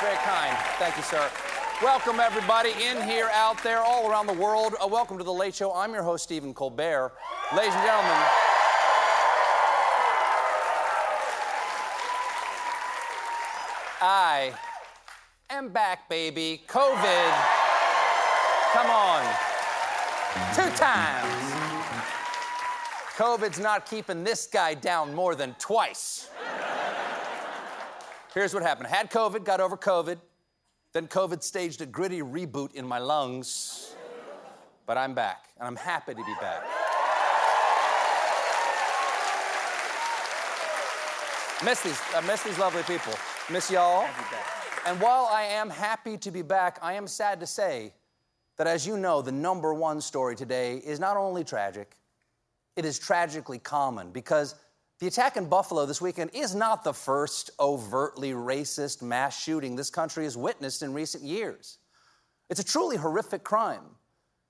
Very kind. Thank you, sir. Welcome, everybody, in here, out there, all around the world. Uh, welcome to The Late Show. I'm your host, Stephen Colbert. Ladies and gentlemen, I am back, baby. COVID. Come on. Two times. COVID's not keeping this guy down more than twice. Here's what happened. Had COVID, got over COVID. Then COVID staged a gritty reboot in my lungs. But I'm back, and I'm happy to be back. Miss these, I miss these lovely people. Miss y'all. And while I am happy to be back, I am sad to say that, as you know, the number one story today is not only tragic, it is tragically common because the attack in Buffalo this weekend is not the first overtly racist mass shooting this country has witnessed in recent years. It's a truly horrific crime.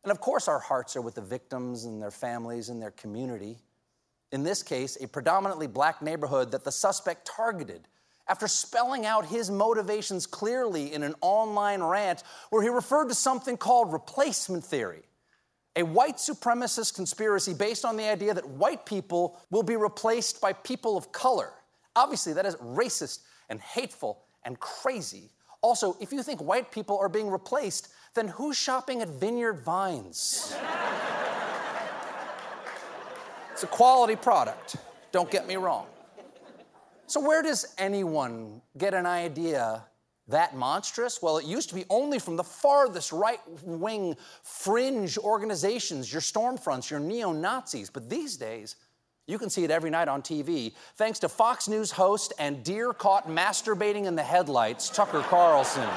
And of course, our hearts are with the victims and their families and their community. In this case, a predominantly black neighborhood that the suspect targeted after spelling out his motivations clearly in an online rant where he referred to something called replacement theory a white supremacist conspiracy based on the idea that white people will be replaced by people of color. Obviously, that is racist and hateful and crazy. Also, if you think white people are being replaced, then who's shopping at Vineyard Vines? it's a quality product, don't get me wrong. So, where does anyone get an idea that monstrous? Well, it used to be only from the farthest right wing fringe organizations, your Stormfronts, your neo Nazis. But these days, you can see it every night on TV, thanks to Fox News host and deer caught masturbating in the headlights, Tucker Carlson.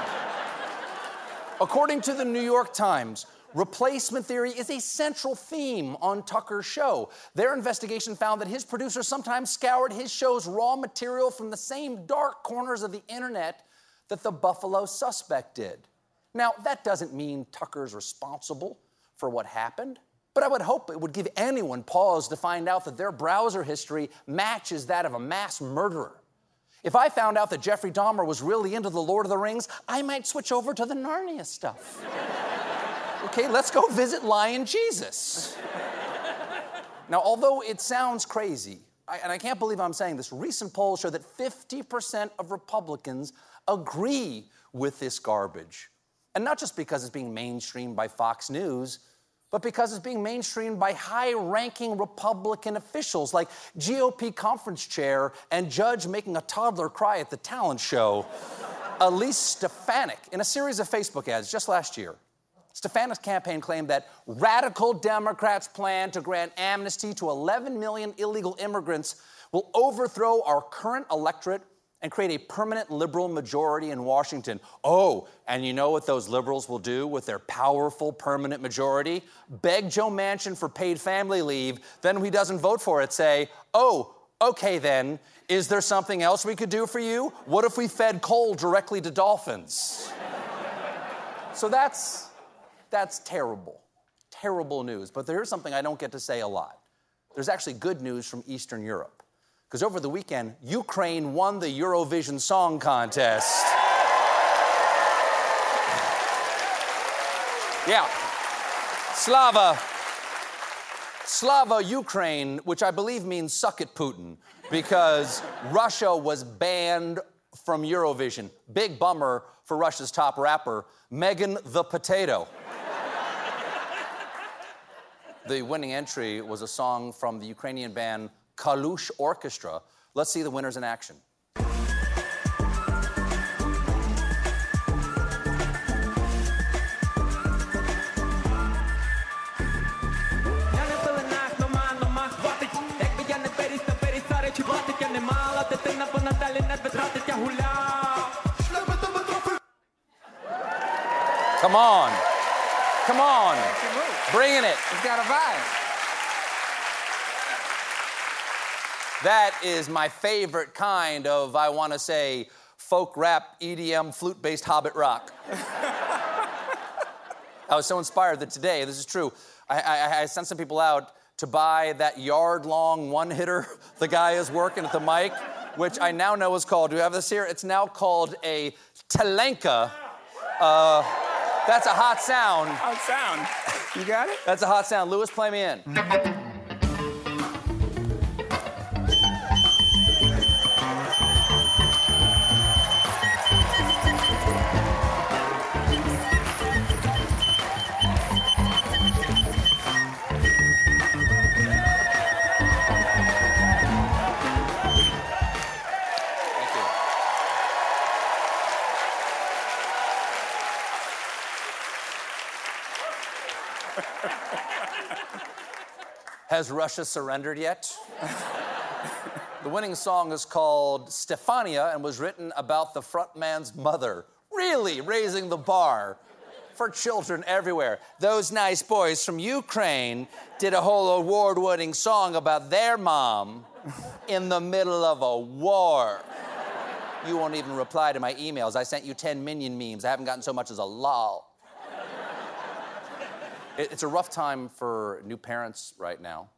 According to the New York Times, Replacement theory is a central theme on Tucker's show. Their investigation found that his producers sometimes scoured his show's raw material from the same dark corners of the internet that the Buffalo suspect did. Now, that doesn't mean Tucker's responsible for what happened, but I would hope it would give anyone pause to find out that their browser history matches that of a mass murderer. If I found out that Jeffrey Dahmer was really into the Lord of the Rings, I might switch over to the Narnia stuff. okay, let's go visit Lion Jesus. now, although it sounds crazy, I, and I can't believe I'm saying this, recent polls show that 50% of Republicans agree with this garbage. And not just because it's being mainstreamed by Fox News, but because it's being mainstreamed by high ranking Republican officials like GOP conference chair and judge making a toddler cry at the talent show, Elise Stefanik, in a series of Facebook ads just last year. Stefanik's campaign claimed that radical Democrats' plan to grant amnesty to 11 million illegal immigrants will overthrow our current electorate and create a permanent liberal majority in Washington. Oh, and you know what those liberals will do with their powerful permanent majority? Beg Joe Manchin for paid family leave, then when he doesn't vote for it, say, oh, okay then, is there something else we could do for you? What if we fed coal directly to dolphins? so that's that's terrible. Terrible news. But there's something I don't get to say a lot. There's actually good news from Eastern Europe. Because over the weekend, Ukraine won the Eurovision Song Contest. Yeah. Slava. Slava Ukraine, which I believe means suck at Putin, because Russia was banned from Eurovision. Big bummer for Russia's top rapper, Megan the Potato. the winning entry was a song from the Ukrainian band Kalush Orchestra. Let's see the winners in action. Come on. Come on. Bringing it. It's got a vibe. That is my favorite kind of, I want to say, folk rap, EDM, flute based hobbit rock. I was so inspired that today, this is true, I, I, I sent some people out to buy that yard long one hitter the guy is working at the mic. which I now know is called, do we have this here? It's now called a Telenka. Uh, that's a hot sound. Hot sound. You got it? That's a hot sound. Louis, play me in. Has Russia surrendered yet? the winning song is called Stefania and was written about the frontman's mother, really raising the bar for children everywhere. Those nice boys from Ukraine did a whole award winning song about their mom in the middle of a war. You won't even reply to my emails. I sent you 10 minion memes. I haven't gotten so much as a lol. It's a rough time for new parents right now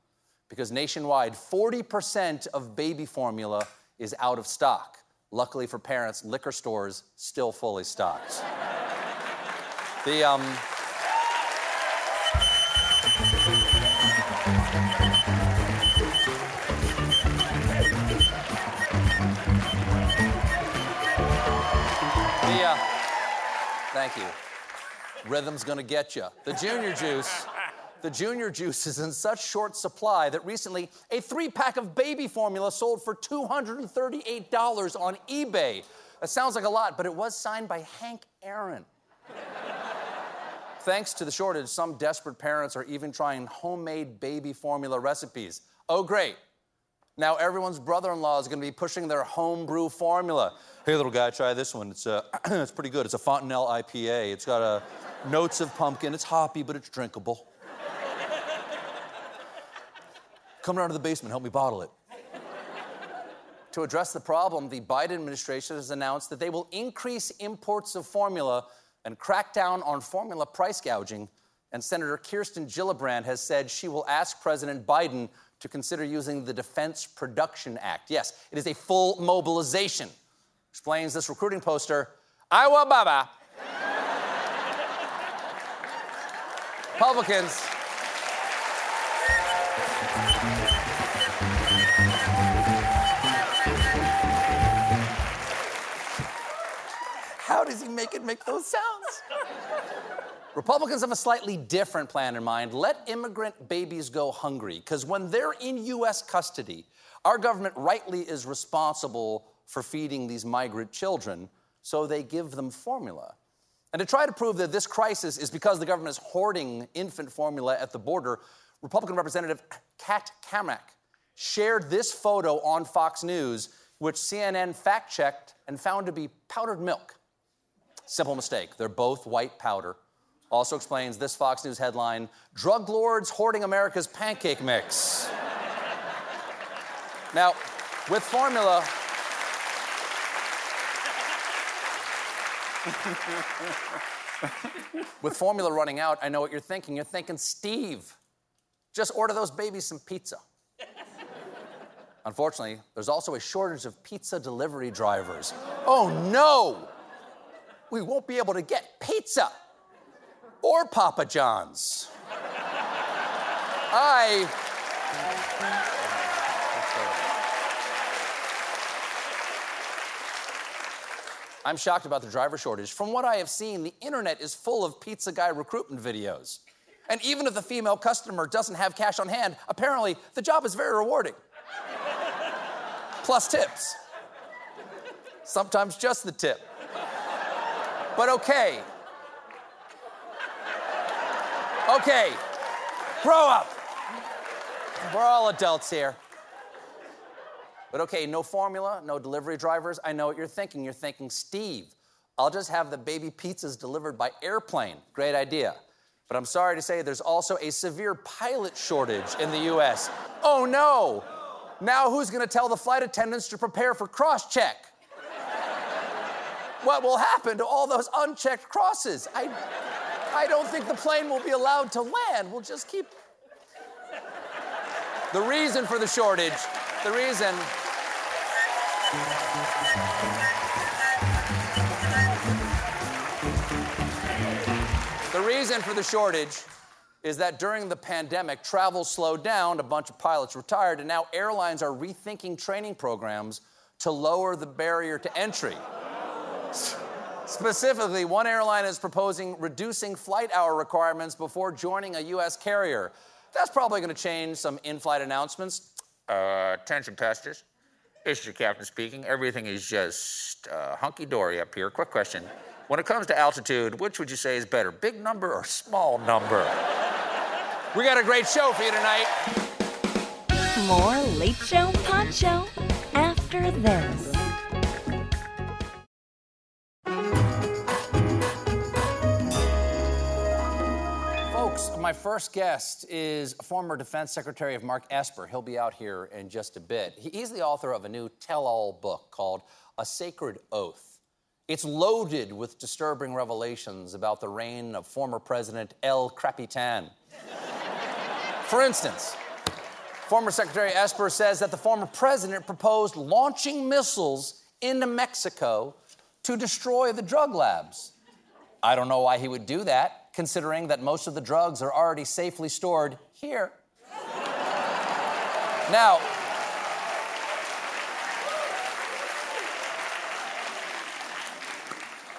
because nationwide, 40% of baby formula is out of stock. Luckily for parents, liquor stores still fully stocked. the um, the uh, thank you. Rhythm's gonna get you. The junior juice. The junior juice is in such short supply that recently a three pack of baby formula sold for $238 on eBay. That sounds like a lot, but it was signed by Hank Aaron. Thanks to the shortage, some desperate parents are even trying homemade baby formula recipes. Oh, great. Now everyone's brother-in-law is going to be pushing their homebrew formula. Hey, little guy, try this one. It's, uh, it's pretty good. It's a Fontanelle IPA. It's got a notes of pumpkin. It's hoppy, but it's drinkable. Come down to the basement, help me bottle it. to address the problem, the Biden administration has announced that they will increase imports of formula and crack down on formula price gouging. And Senator Kirsten Gillibrand has said she will ask President Biden to consider using the Defense Production Act. Yes, it is a full mobilization. Explains this recruiting poster Iowa Baba. Republicans. How does he make it make those sounds? Republicans have a slightly different plan in mind. Let immigrant babies go hungry, because when they're in U.S. custody, our government rightly is responsible for feeding these migrant children, so they give them formula. And to try to prove that this crisis is because the government is hoarding infant formula at the border, Republican Representative Kat Cammack shared this photo on Fox News, which CNN fact checked and found to be powdered milk. Simple mistake. They're both white powder. Also explains this Fox News headline Drug Lords Hoarding America's Pancake Mix. now, with formula, With formula running out, I know what you're thinking. You're thinking, Steve, just order those babies some pizza. Unfortunately, there's also a shortage of pizza delivery drivers. Oh no! We won't be able to get pizza or Papa John's. I. I'm shocked about the driver shortage. From what I have seen, the internet is full of pizza guy recruitment videos. And even if the female customer doesn't have cash on hand, apparently the job is very rewarding. Plus tips. Sometimes just the tip. But okay. Okay. Grow up. We're all adults here. But okay, no formula, no delivery drivers. I know what you're thinking. You're thinking, Steve, I'll just have the baby pizzas delivered by airplane. Great idea. But I'm sorry to say there's also a severe pilot shortage in the US. Oh no! Now who's gonna tell the flight attendants to prepare for cross check? what will happen to all those unchecked crosses? I, I don't think the plane will be allowed to land. We'll just keep. The reason for the shortage, the reason The reason for the shortage is that during the pandemic, travel slowed down, a bunch of pilots retired, and now airlines are rethinking training programs to lower the barrier to entry. Specifically, one airline is proposing reducing flight hour requirements before joining a U.S. carrier. That's probably going to change some in flight announcements. Uh, attention, passengers. Is your captain speaking. Everything is just uh, hunky dory up here. Quick question. When it comes to altitude, which would you say is better, big number or small number? We got a great show for you tonight. More Late Show Pod Show after this. My first guest is former Defense Secretary of Mark Esper. He'll be out here in just a bit. He's the author of a new tell all book called A Sacred Oath. It's loaded with disturbing revelations about the reign of former President El Capitan. For instance, former Secretary Esper says that the former president proposed launching missiles into Mexico to destroy the drug labs. I don't know why he would do that, considering that most of the drugs are already safely stored here. now,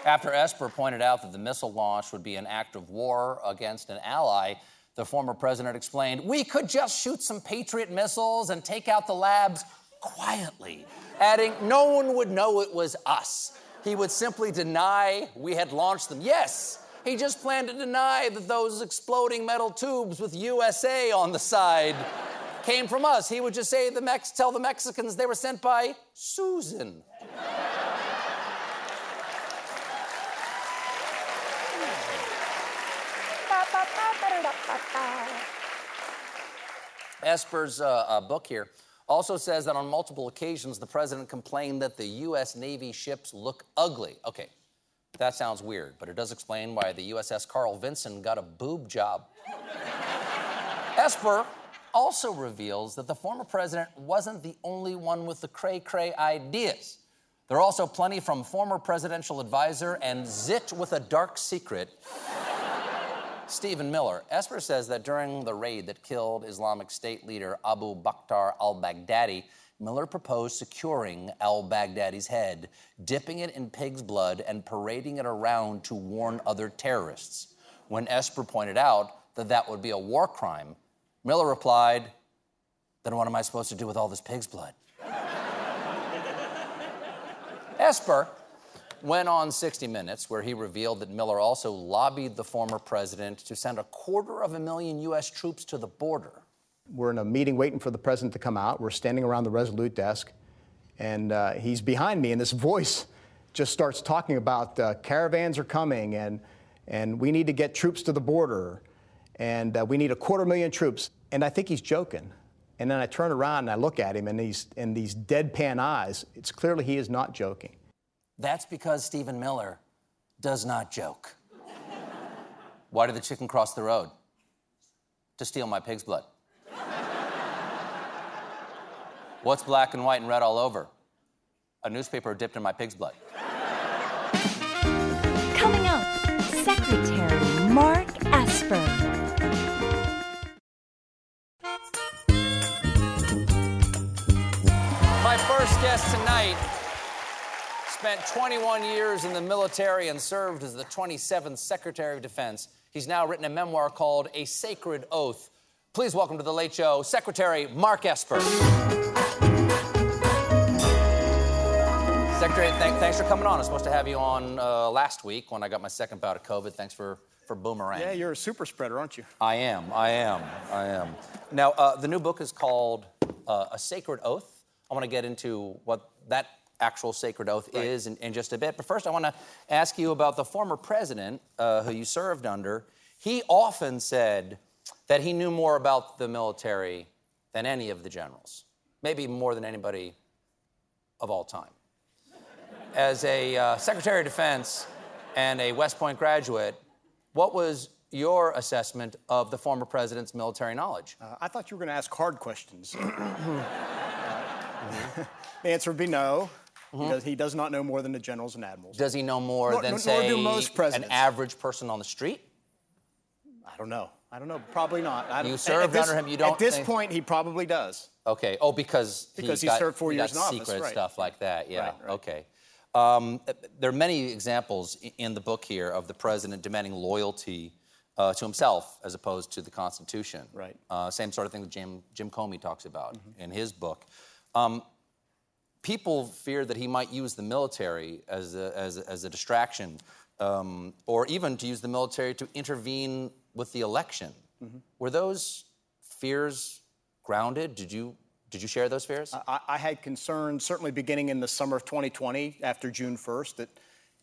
after Esper pointed out that the missile launch would be an act of war against an ally, the former president explained, We could just shoot some Patriot missiles and take out the labs quietly, adding, No one would know it was us. He would simply deny we had launched them. Yes, he just planned to deny that those exploding metal tubes with USA on the side came from us. He would just say the Mex tell the Mexicans they were sent by Susan. Esper's uh, uh, book here also says that on multiple occasions the president complained that the U.S. Navy ships look ugly. Okay, that sounds weird, but it does explain why the USS Carl Vinson got a boob job. Esper also reveals that the former president wasn't the only one with the cray cray ideas. There are also plenty from former presidential advisor and zit with a dark secret, Stephen Miller. Esper says that during the raid that killed Islamic State leader Abu Bakr al Baghdadi, Miller proposed securing al Baghdadi's head, dipping it in pig's blood, and parading it around to warn other terrorists. When Esper pointed out that that would be a war crime, Miller replied, Then what am I supposed to do with all this pig's blood? Esper went on 60 Minutes, where he revealed that Miller also lobbied the former president to send a quarter of a million U.S. troops to the border. We're in a meeting waiting for the president to come out. We're standing around the Resolute desk, and uh, he's behind me, and this voice just starts talking about uh, caravans are coming, and, and we need to get troops to the border, and uh, we need a quarter million troops. And I think he's joking. And then I turn around and I look at him, and these, and these deadpan eyes, it's clearly he is not joking. That's because Stephen Miller does not joke. Why did the chicken cross the road? To steal my pig's blood. What's black and white and red all over? A newspaper dipped in my pig's blood. Coming up, Secretary Mark Esper. My first guest tonight spent 21 years in the military and served as the 27th Secretary of Defense. He's now written a memoir called A Sacred Oath. Please welcome to The Late Show, Secretary Mark Esper. Secretary, thank, thanks for coming on. I was supposed to have you on uh, last week when I got my second bout of COVID. Thanks for, for boomerang. Yeah, you're a super spreader, aren't you? I am. I am. I am. Now, uh, the new book is called uh, A Sacred Oath. I want to get into what that actual sacred oath is in, in just a bit. But first, I want to ask you about the former president uh, who you served under. He often said that he knew more about the military than any of the generals, maybe more than anybody of all time. As a uh, Secretary of Defense and a West Point graduate, what was your assessment of the former president's military knowledge? Uh, I thought you were going to ask hard questions. The answer would be no. He, does, he does not know more than the generals and admirals. Does he know more Nor- than, nor say, an average person on the street? I don't know. I don't know. Probably not. I don't- You at- served this- under him, you don't At this think- point, he probably does. Okay. Oh, because Because he he got, served four he years in office, secret right. stuff like that. Yeah. Right, right. Okay. Um, there are many examples in the book here of the president demanding loyalty uh, to himself as opposed to the Constitution. Right. Uh, same sort of thing that Jim Jim Comey talks about Mm-hmm. in his book. Um, people feared that he might use the military as a, as a, as a distraction, um, or even to use the military to intervene with the election. Mm-hmm. Were those fears grounded? Did you did you share those fears? I, I had concerns, certainly beginning in the summer of 2020, after June 1st, that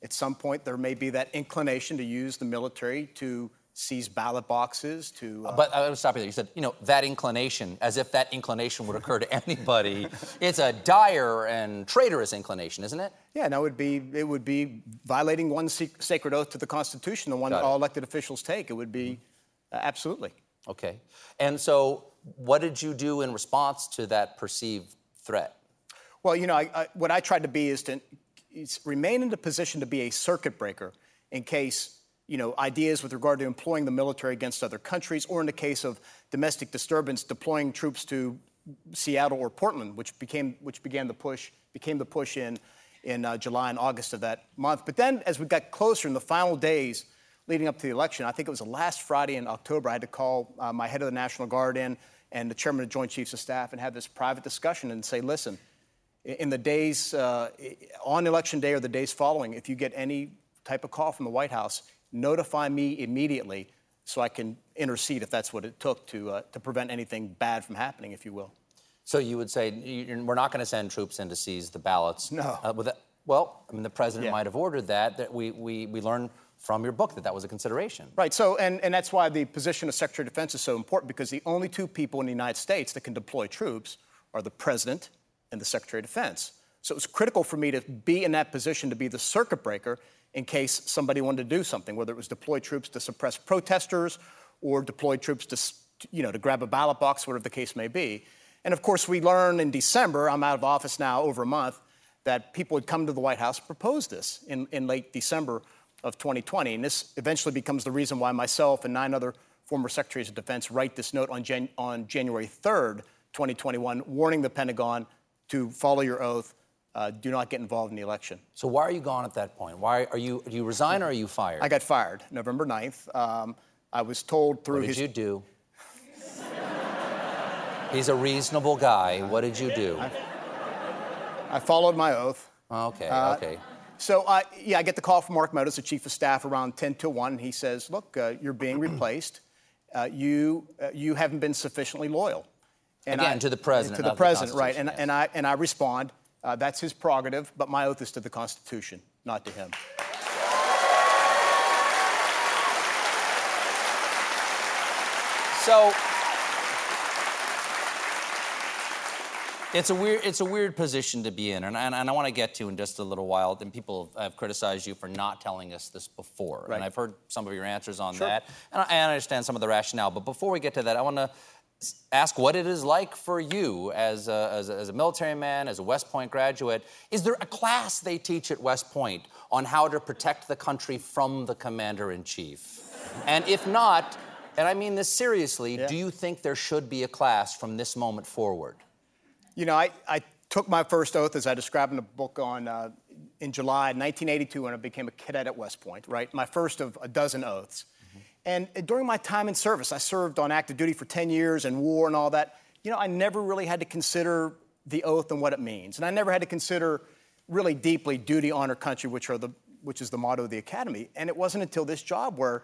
at some point there may be that inclination to use the military to seize ballot boxes, to. uh, But I would stop you there. You said, you know, that inclination, as if that inclination would occur to anybody. it's a dire and traitorous inclination, isn't it? yeah, no, it would be it would be violating one sec- sacred oath to the Constitution, the one Got that it. all elected officials take. It would be uh, absolutely. Okay. And so, what did you do in response to that perceived threat? Well, you know, I, I, what I tried to be is to is remain in the position to be a circuit breaker in case you know ideas with regard to employing the military against other countries, or in the case of domestic disturbance, deploying troops to Seattle or Portland, which became which began the push became the push in in uh, July and August of that month. But then, as we got closer in the final days leading up to the election, I think it was the last Friday in October, I had to call uh, my head of the National Guard in and the chairman of Joint Chiefs of Staff and have this private discussion and say, listen, in the days uh, on election day or the days following, if you get any type of call from the White House, notify me immediately so I can intercede if that's what it took to, uh, to prevent anything bad from happening, if you will. So you would say we're not going to send troops in to seize the ballots. No. Uh, that, well, I mean, the president Yeah. might have ordered that. That we, we we learned from your book that that was a consideration. Right. So, and, and that's why the position of Secretary of Defense is so important because the only two people in the United States that can deploy troops are the President and the Secretary of Defense. So it was critical for me to be in that position to be the circuit breaker in case somebody wanted to do something, whether it was deploy troops to suppress protesters or deploy troops to, you know, to grab a ballot box, whatever the case may be. And of course, we learned in December, I'm out of office now over a month, that people had come to the White House and proposed this in, in late December of 2020. And this eventually becomes the reason why myself and nine other former secretaries of defense write this note on, Jan- on January 3rd, 2021, warning the Pentagon to follow your oath, uh, do not get involved in the election. So why are you gone at that point? Why are you? Do you resign or are you fired? I got fired November 9th. Um, I was told through what did his. you do? He's a reasonable guy. What did you do? I followed my oath. Okay, Uh, okay. So, uh, yeah, I get the call from Mark Meadows, the chief of staff, around 10 to 1. He says, Look, uh, you're being replaced. Uh, you, uh, you haven't been sufficiently loyal. Again, to the president, To the the president, right. And, Constitution, and, I, and I respond, uh, That's his prerogative, but my oath is to the Constitution, not to him. So it's a weird it's a weird position to be in, and, and, and I want to get to in just a little while. And people have criticized you for not telling us this before, Right. and I've heard some of your answers on Sure. that, and I, and I understand some of the rationale. But before we get to that, I want to ask what it is like for you as a, as, a, as a military man, as a West Point graduate. Is there a class they teach at West Point on how to protect the country from the commander in chief? And if not, and I mean this seriously, Yeah. do you think there should be a class from this moment forward? You know, I, I took my first oath, as I described in the book, on uh, in July 1982 when I became a cadet at West Point. Right, my first of a dozen oaths. And during my time in service, I served on active duty for 10 years and war and all that. You know, I never really had to consider the oath and what it means, and I never had to consider really deeply duty, honor, country, which are the which is the motto of the academy. And it wasn't until this job where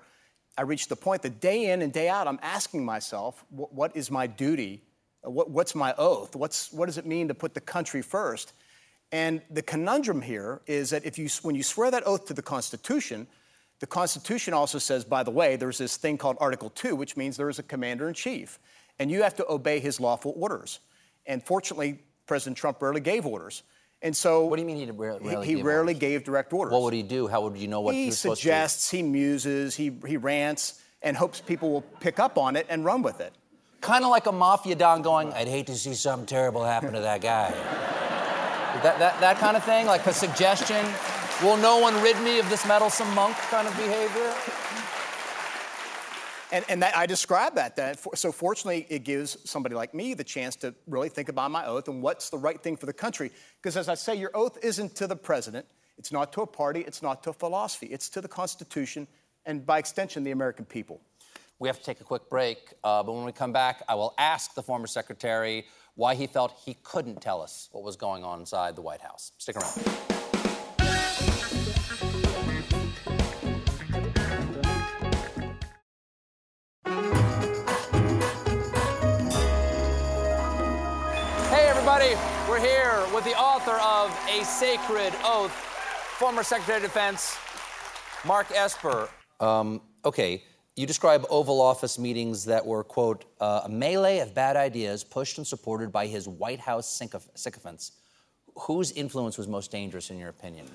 I reached the point that day in and day out, I'm asking myself, what, is my duty? What, what's my oath? What's, what does it mean to put the country first? And the conundrum here is that if you, when you swear that oath to the Constitution, the Constitution also says, by the way, there's this thing called Article 2, which means there is a commander in chief, and you have to obey his lawful orders. And fortunately, President Trump rarely gave orders. And so What do you mean he rarely, rarely he gave rarely orders? gave direct orders. What would he do? How would you know what he, he was supposed to suggests, he muses, he, he rants, and hopes people will pick up on it and run with it. Kind of like a mafia don going, I'd hate to see something terrible happen to that guy. That, that, that kind of thing, like a suggestion. Will no one rid me of this meddlesome monk kind of behavior? And, and that, I describe that. that for, so fortunately, it gives somebody like me the chance to really think about my oath and what's the right thing for the country. Because as I say, your oath isn't to the president, it's not to a party, it's not to a philosophy, it's to the Constitution and by extension, the American people. We have to take a quick break, uh, but when we come back, I will ask the former secretary why he felt he couldn't tell us what was going on inside the White House. Stick around. We're here with the author of A Sacred Oath, former Secretary of Defense, Mark Esper. Um, okay, you describe Oval Office meetings that were, quote, uh, a melee of bad ideas pushed and supported by his White House sycophants. Whose influence was most dangerous, in your opinion?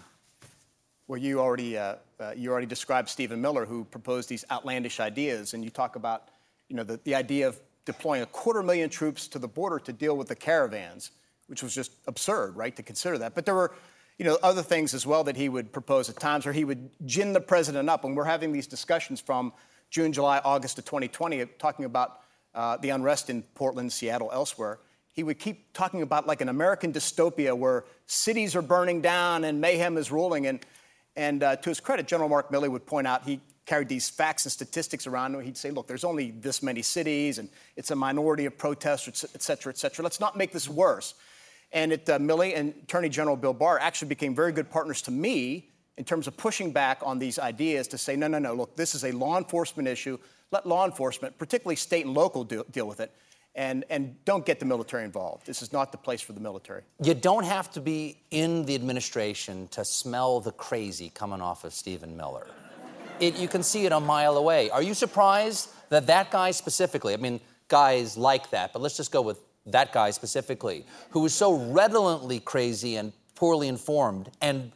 Well, you already, uh, uh, you already described Stephen Miller, who proposed these outlandish ideas, and you talk about, you know, the, the idea of deploying a quarter million troops to the border to deal with the caravans, which was just absurd, right, to consider that. But there were, you know, other things as well that he would propose at times, where he would gin the president up. And we're having these discussions from June, July, August of 2020, talking about uh, the unrest in Portland, Seattle, elsewhere. He would keep talking about like an American dystopia where cities are burning down and mayhem is ruling. And, and uh, to his credit, General Mark Milley would point out he carried these facts and statistics around him. He'd say, look, there's only this many cities, and it's a minority of protesters, et cetera, et cetera. Let's not make this worse. And it, uh, Milley and Attorney General Bill Barr actually became very good partners to me in terms of pushing back on these ideas to say, no, no, no, look, this is a law enforcement issue. Let law enforcement, particularly state and local, deal, deal with it. And, and don't get the military involved. This is not the place for the military. You don't have to be in the administration to smell the crazy coming off of Stephen Miller it, you can see it a mile away. Are you surprised that that guy specifically, I mean, guys like that, but let's just go with that guy specifically, who was so redolently crazy and poorly informed and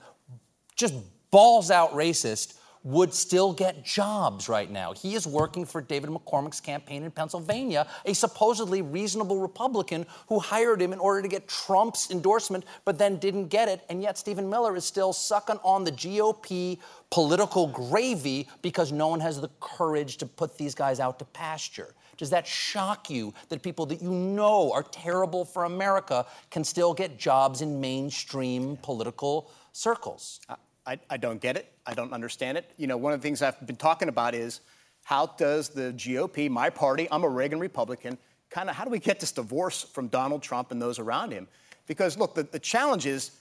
just balls out racist, would still get jobs right now. He is working for David McCormick's campaign in Pennsylvania, a supposedly reasonable Republican who hired him in order to get Trump's endorsement, but then didn't get it. And yet, Stephen Miller is still sucking on the GOP political gravy because no one has the courage to put these guys out to pasture. Does that shock you that people that you know are terrible for America can still get jobs in mainstream political circles? I, I don't get it. I don't understand it. You know, one of the things I've been talking about is how does the GOP, my party, I'm a Reagan Republican, kind of how do we get this divorce from Donald Trump and those around him? Because look, the, the challenge is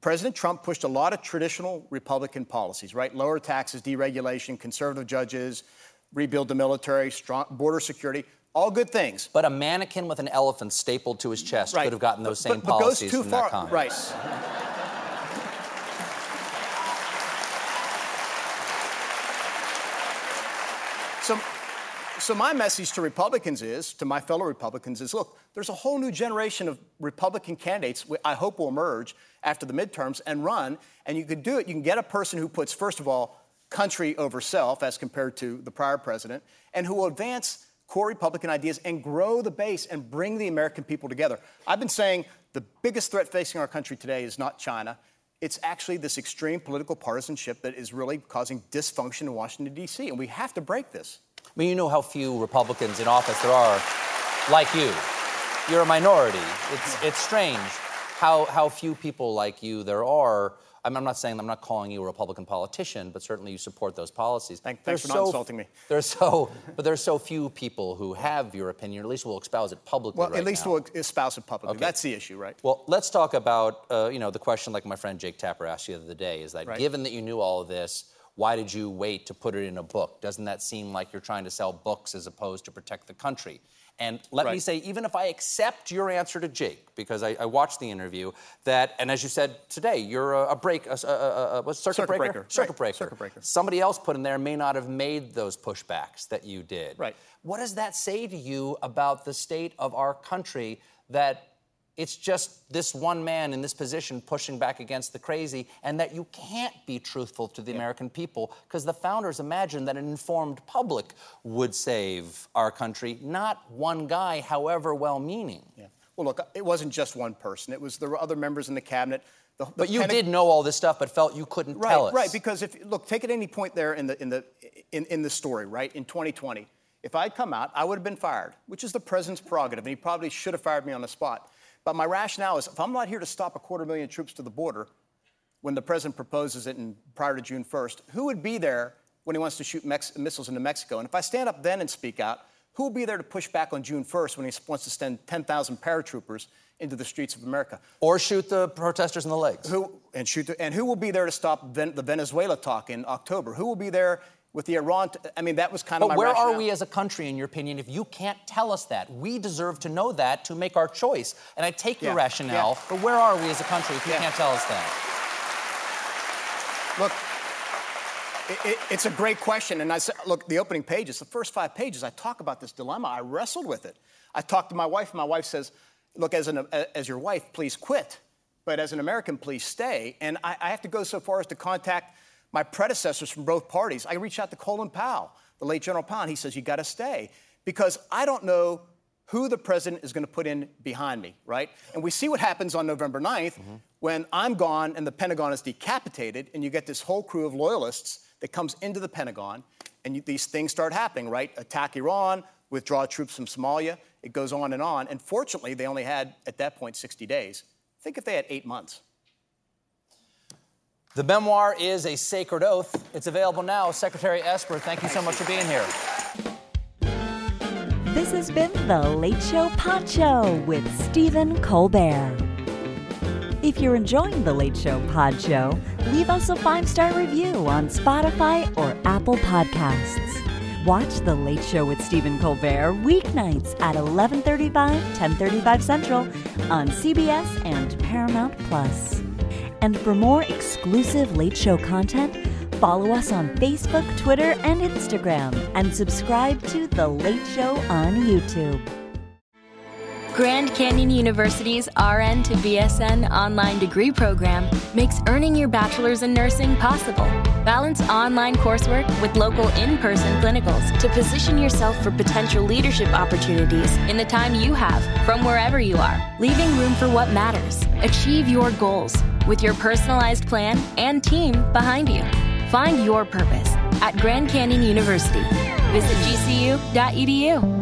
President Trump pushed a lot of traditional Republican policies, right? Lower taxes, deregulation, conservative judges, rebuild the military, strong border security, all good things. But a mannequin with an elephant stapled to his chest right. could have gotten those same but, but policies goes too far. Right. So, so my message to Republicans is, to my fellow Republicans, is look, there's a whole new generation of Republican candidates I hope will emerge after the midterms and run. And you can do it. You can get a person who puts, first of all, country over self as compared to the prior president, and who will advance core Republican ideas and grow the base and bring the American people together. I've been saying the biggest threat facing our country today is not China. It's actually this extreme political partisanship that is really causing dysfunction in Washington, D.C., and we have to break this. I mean, you know how few Republicans in office there are like you. You're a minority. It's, it's strange how, how few people like you there are. I'm, I'm not saying I'm not calling you a Republican politician, but certainly you support those policies. Thank, thanks for so, not insulting me. There's so, but there's so few people who have your opinion. or At least will espouse it publicly. Well, right at least now. we'll espouse it publicly. Okay. That's the issue, right? Well, let's talk about uh, you know the question like my friend Jake Tapper asked you the other day. Is that right. given that you knew all of this, why did you wait to put it in a book? Doesn't that seem like you're trying to sell books as opposed to protect the country? And let right. me say, even if I accept your answer to Jake, because I, I, watched the interview, that, and as you said today, you're a, a break, a, a, a circuit, circuit, breaker? breaker. Circuit right. breaker. Circuit breaker. Somebody else put in there may not have made those pushbacks that you did. Right. What does that say to you about the state of our country that it's just this one man in this position pushing back against the crazy, and that you can't be truthful to the yeah. American people because the founders imagined that an informed public would save our country, not one guy, however well meaning. Yeah. Well, look, it wasn't just one person. It was there were other members in the cabinet. The, the But you did know all this stuff, but felt you couldn't right, tell us. Right, because if look, take it any point there in the in the in, in the story, right? In 2020, if I'd come out, I would have been fired, which is the president's prerogative, and he probably should have fired me on the spot. But my rationale is, if I'm not here to stop a quarter million troops to the border, when the president proposes it in, prior to June 1st, who would be there when he wants to shoot Mex- missiles into Mexico? And if I stand up then and speak out, who will be there to push back on June 1st when he wants to send 10,000 paratroopers into the streets of America? Or shoot the protesters in the legs. Who and shoot the, and who will be there to stop Ven- the Venezuela talk in October? Who will be there with the Iran? T- I mean, that was kind of But my where rationale. are we as a country, in your opinion, if you can't tell us that? We deserve to know that to make our choice. And I take your Yeah, rationale, yeah. but where are we as a country if you Yeah. can't tell us that? Look, it, it, it's a great question. And I said, look, the opening pages, the first five pages, I talk about this dilemma. I wrestled with it. I talked to my wife, and my wife says, look, as, an, as your wife, please quit. But as an American, please stay. And I, I have to go so far as to contact my predecessors from both parties. I reached out to Colin Powell, the late General Powell, and he says, you got to stay. Because I don't know who the president is going to put in behind me, right? And we see what happens on November 9th mm-hmm. when I'm gone and the Pentagon is decapitated, and you get this whole crew of loyalists that comes into the Pentagon, and you, these things start happening, right? Attack Iran, withdraw troops from Somalia. It goes on and on. And fortunately, they only had, at that point, 60 days. Think if they had eight months. The memoir is A Sacred Oath. It's available now. Secretary Esper, thank you so much for being here. This has been The Late Show Pod Show with Stephen Colbert. If you're enjoying The Late Show Pod Show, leave us a five star review on Spotify or Apple Podcasts. Watch The Late Show with Stephen Colbert weeknights at 11:35, 10:35 Central on CBS and Paramount Plus. And for more exclusive Late Show content, follow us on Facebook, Twitter, and Instagram, and subscribe to The Late Show on YouTube. Grand Canyon University's RN to BSN online degree program makes earning your bachelor's in nursing possible. Balance online coursework with local in person clinicals to position yourself for potential leadership opportunities in the time you have from wherever you are, leaving room for what matters. Achieve your goals with your personalized plan and team behind you. Find your purpose at Grand Canyon University. Visit gcu.edu.